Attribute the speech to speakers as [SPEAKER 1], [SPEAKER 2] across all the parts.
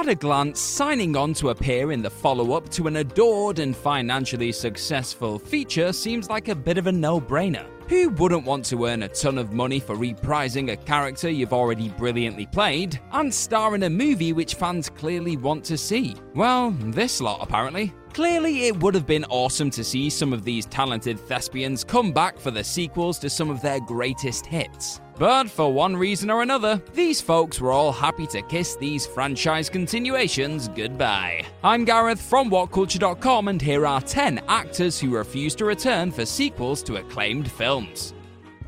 [SPEAKER 1] At a glance, signing on to appear in the follow up to an adored and financially successful feature seems like a bit of a no brainer. Who wouldn't want to earn a ton of money for reprising a character you've already brilliantly played and star in a movie which fans clearly want to see? Well, this lot apparently. Clearly, it would have been awesome to see some of these talented thespians come back for the sequels to some of their greatest hits. But for one reason or another, these folks were all happy to kiss these franchise continuations goodbye. I'm Gareth from WhatCulture.com, and here are 10 actors who refuse to return for sequels to acclaimed films.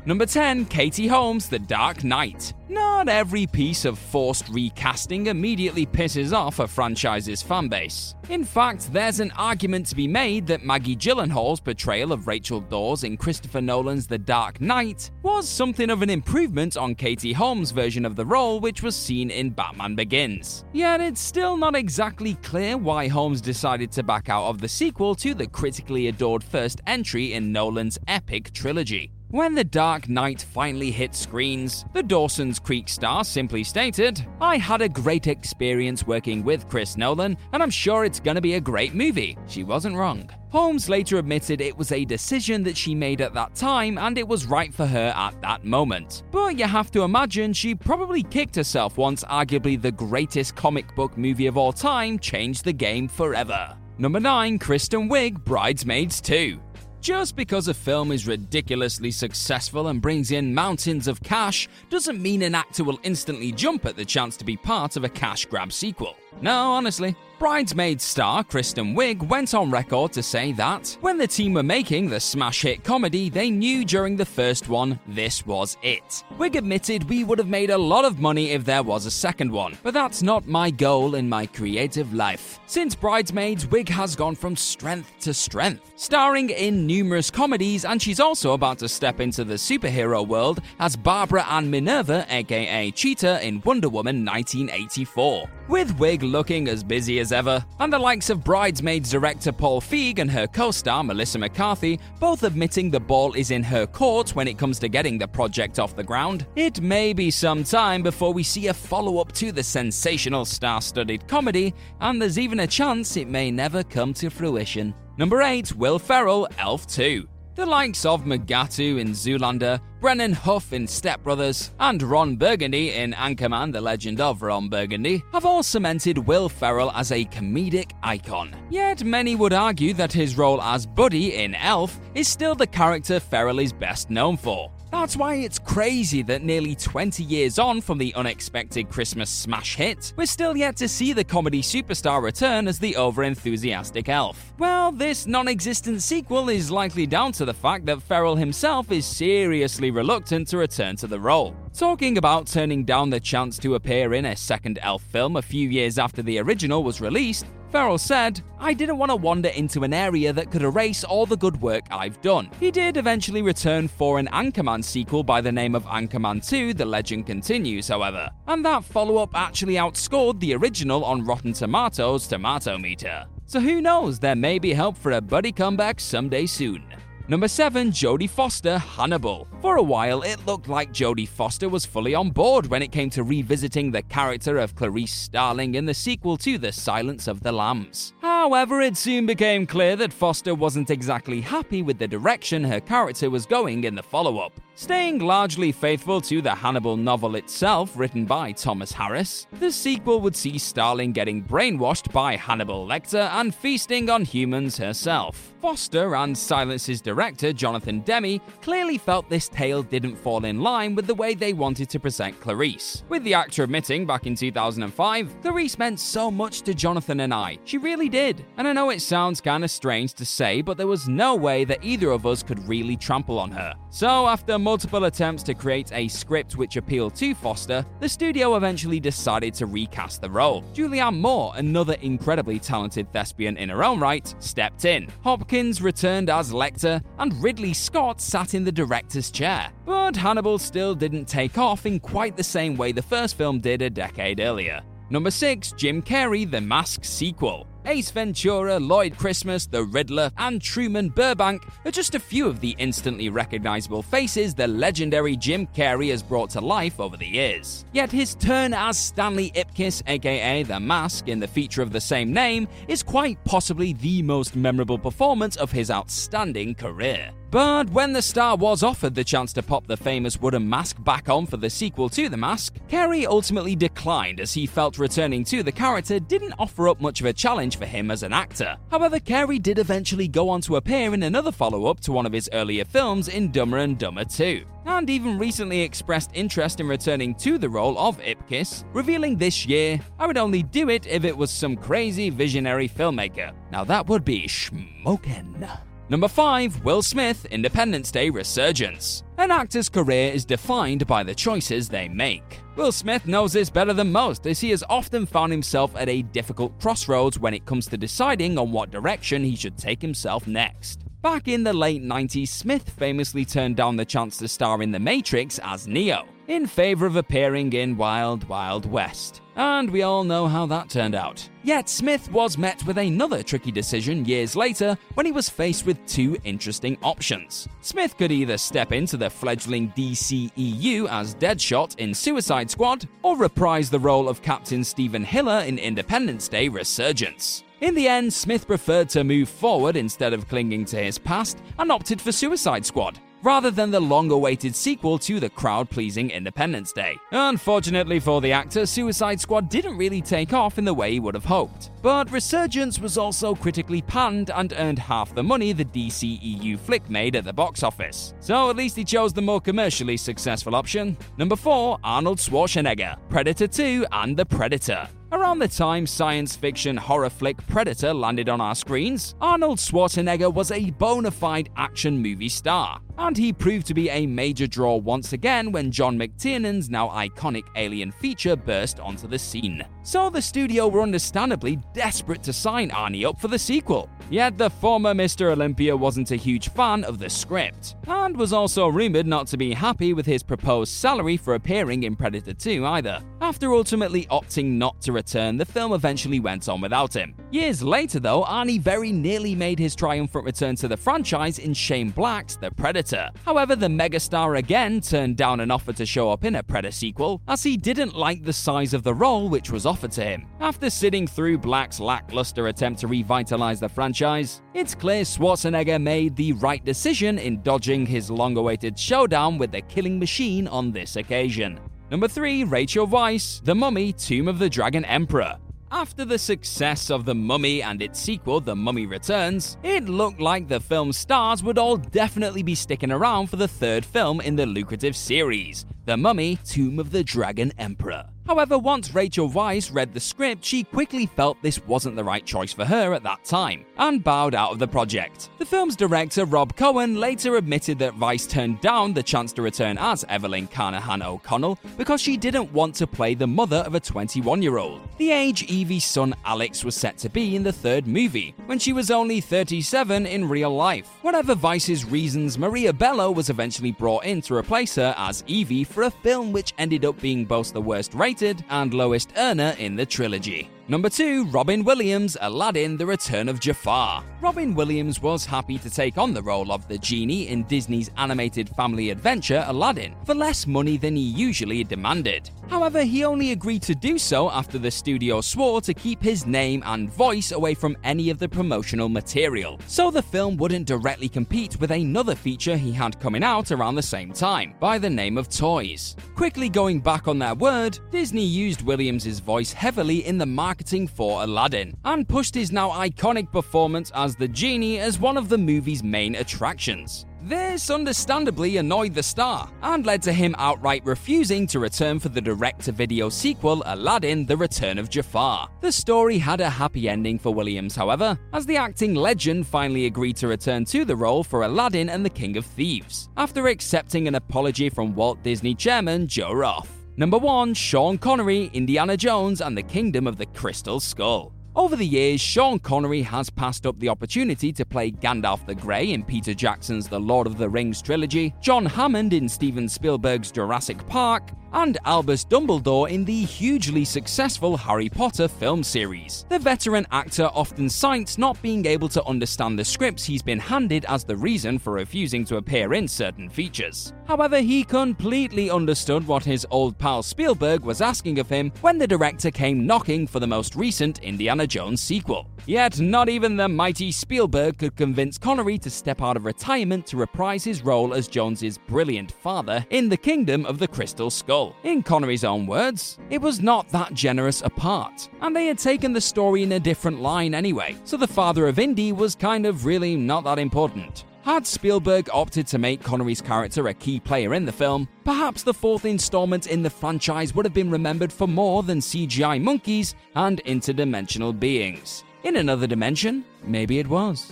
[SPEAKER 1] Number 10, Katie Holmes' The Dark Knight. Not every piece of forced recasting immediately pisses off a franchise's fanbase. In fact, there's an argument to be made that Maggie Gyllenhaal's portrayal of Rachel Dawes in Christopher Nolan's The Dark Knight was something of an improvement on Katie Holmes' version of the role which was seen in Batman Begins. Yet it's still not exactly clear why Holmes decided to back out of the sequel to the critically adored first entry in Nolan's epic trilogy. When The Dark Knight finally hit screens, the Dawson's Creek star simply stated, I had a great experience working with Chris Nolan, and I'm sure it's gonna be a great movie. She wasn't wrong. Holmes later admitted it was a decision that she made at that time and it was right for her at that moment. But you have to imagine she probably kicked herself once arguably the greatest comic book movie of all time changed the game forever. Number 9, Kristen Wiig, Bridesmaids 2. Just because a film is ridiculously successful and brings in mountains of cash doesn't mean an actor will instantly jump at the chance to be part of a cash grab sequel. No, honestly. Bridesmaid star Kristen Wiig went on record to say that when the team were making the smash hit comedy, they knew during the first one this was it. Wiig admitted we would have made a lot of money if there was a second one, but that's not my goal in my creative life. Since Bridesmaids, Wiig has gone from strength to strength, starring in numerous comedies, and she's also about to step into the superhero world as Barbara Ann Minerva, aka Cheetah, in Wonder Woman 1984. With Wiig looking as busy as ever, and the likes of Bridesmaids director Paul Feig and her co star Melissa McCarthy both admitting the ball is in her court when it comes to getting the project off the ground, it may be some time before we see a follow up to the sensational star studded comedy, and there's even a chance it may never come to fruition. Number 8, Will Ferrell, Elf 2. The likes of Mugatu in Zoolander, Brennan Huff in Step Brothers, and Ron Burgundy in Anchorman The Legend of Ron Burgundy have all cemented Will Ferrell as a comedic icon. Yet many would argue that his role as Buddy in Elf is still the character Ferrell is best known for. That's why it's crazy that nearly 20 years on from the unexpected Christmas smash hit, we're still yet to see the comedy superstar return as the overenthusiastic elf. Well, this non existent sequel is likely down to the fact that Ferrell himself is seriously reluctant to return to the role. Talking about turning down the chance to appear in a second elf film a few years after the original was released, Ferrell said, I didn't want to wander into an area that could erase all the good work I've done. He did eventually return for an Anchorman sequel by the name of Anchorman 2 The Legend Continues, however, and that follow up actually outscored the original on Rotten Tomatoes tomato meter. So who knows, there may be help for a buddy comeback someday soon. Number 7, Jodie Foster, Hannibal. For a while, it looked like Jodie Foster was fully on board when it came to revisiting the character of Clarice Starling in the sequel to The Silence of the Lambs. However, it soon became clear that Foster wasn't exactly happy with the direction her character was going in the follow up. Staying largely faithful to the Hannibal novel itself, written by Thomas Harris, the sequel would see Starling getting brainwashed by Hannibal Lecter and feasting on humans herself. Foster and Silence's director, Jonathan Demme, clearly felt this tale didn't fall in line with the way they wanted to present Clarice. With the actor admitting back in 2005, Clarice meant so much to Jonathan and I. She really did. And I know it sounds kinda strange to say, but there was no way that either of us could really trample on her. So, after multiple attempts to create a script which appealed to Foster, the studio eventually decided to recast the role. Julianne Moore, another incredibly talented thespian in her own right, stepped in. Hopkins returned as Lecter, and Ridley Scott sat in the director's chair. But Hannibal still didn't take off in quite the same way the first film did a decade earlier. Number 6, Jim Carrey The Mask sequel. Ace Ventura, Lloyd Christmas, The Riddler, and Truman Burbank are just a few of the instantly recognizable faces the legendary Jim Carrey has brought to life over the years. Yet his turn as Stanley Ipkiss, aka The Mask, in the feature of the same name, is quite possibly the most memorable performance of his outstanding career. But when the star was offered the chance to pop the famous wooden mask back on for the sequel to The Mask, Carrey ultimately declined as he felt returning to the character didn't offer up much of a challenge for him as an actor. However, Carrey did eventually go on to appear in another follow up to one of his earlier films in Dumber and Dumber 2 and even recently expressed interest in returning to the role of Ipkiss, revealing this year, I would only do it if it was some crazy visionary filmmaker. Now that would be schmokin'. Number 5, Will Smith Independence Day Resurgence. An actor's career is defined by the choices they make. Will Smith knows this better than most, as he has often found himself at a difficult crossroads when it comes to deciding on what direction he should take himself next. Back in the late 90s, Smith famously turned down the chance to star in The Matrix as Neo, in favor of appearing in Wild Wild West. And we all know how that turned out. Yet Smith was met with another tricky decision years later when he was faced with two interesting options. Smith could either step into the fledgling DCEU as Deadshot in Suicide Squad, or reprise the role of Captain Stephen Hiller in Independence Day Resurgence. In the end, Smith preferred to move forward instead of clinging to his past and opted for Suicide Squad, rather than the long awaited sequel to the crowd pleasing Independence Day. Unfortunately for the actor, Suicide Squad didn't really take off in the way he would have hoped. But Resurgence was also critically panned and earned half the money the DCEU flick made at the box office. So at least he chose the more commercially successful option. Number 4 Arnold Schwarzenegger, Predator 2 and The Predator. Around the time science fiction horror flick Predator landed on our screens, Arnold Schwarzenegger was a bona fide action movie star. And he proved to be a major draw once again when John McTiernan's now iconic alien feature burst onto the scene. So the studio were understandably desperate to sign Arnie up for the sequel. Yet the former Mr. Olympia wasn't a huge fan of the script, and was also rumored not to be happy with his proposed salary for appearing in Predator 2 either. After ultimately opting not to return, the film eventually went on without him. Years later, though, Arnie very nearly made his triumphant return to the franchise in Shane Black's The Predator. However, the megastar again turned down an offer to show up in a Predator sequel, as he didn't like the size of the role which was offered to him. After sitting through Black's lackluster attempt to revitalize the franchise, it's clear Schwarzenegger made the right decision in dodging his long awaited showdown with the killing machine on this occasion. Number 3, Rachel Weisz, The Mummy Tomb of the Dragon Emperor. After the success of The Mummy and its sequel, The Mummy Returns, it looked like the film's stars would all definitely be sticking around for the third film in the lucrative series, The Mummy Tomb of the Dragon Emperor. However, once Rachel Weisz read the script, she quickly felt this wasn't the right choice for her at that time, and bowed out of the project. The film's director, Rob Cohen, later admitted that Weisz turned down the chance to return as Evelyn Carnahan O'Connell because she didn't want to play the mother of a 21 year old, the age Evie's son Alex was set to be in the third movie, when she was only 37 in real life. Whatever Weisz's reasons, Maria Bello was eventually brought in to replace her as Evie for a film which ended up being both the worst rated and lowest earner in the trilogy. Number 2, Robin Williams, Aladdin The Return of Jafar. Robin Williams was happy to take on the role of the genie in Disney's animated family adventure Aladdin for less money than he usually demanded. However, he only agreed to do so after the studio swore to keep his name and voice away from any of the promotional material, so the film wouldn't directly compete with another feature he had coming out around the same time, by the name of Toys. Quickly going back on their word, Disney used Williams' voice heavily in the marketing for Aladdin, and pushed his now iconic performance as the genie as one of the movie's main attractions. This understandably annoyed the star and led to him outright refusing to return for the direct to video sequel Aladdin The Return of Jafar. The story had a happy ending for Williams, however, as the acting legend finally agreed to return to the role for Aladdin and the King of Thieves, after accepting an apology from Walt Disney chairman Joe Roth. Number 1 Sean Connery, Indiana Jones and the Kingdom of the Crystal Skull. Over the years, Sean Connery has passed up the opportunity to play Gandalf the Grey in Peter Jackson's The Lord of the Rings trilogy, John Hammond in Steven Spielberg's Jurassic Park, and Albus Dumbledore in the hugely successful Harry Potter film series. The veteran actor often cites not being able to understand the scripts he's been handed as the reason for refusing to appear in certain features. However, he completely understood what his old pal Spielberg was asking of him when the director came knocking for the most recent Indiana Jones sequel. Yet, not even the mighty Spielberg could convince Connery to step out of retirement to reprise his role as Jones's brilliant father in The Kingdom of the Crystal Skull. In Connery's own words, it was not that generous a part, and they had taken the story in a different line anyway, so the father of Indy was kind of really not that important. Had Spielberg opted to make Connery's character a key player in the film, perhaps the fourth installment in the franchise would have been remembered for more than CGI monkeys and interdimensional beings. In another dimension, maybe it was.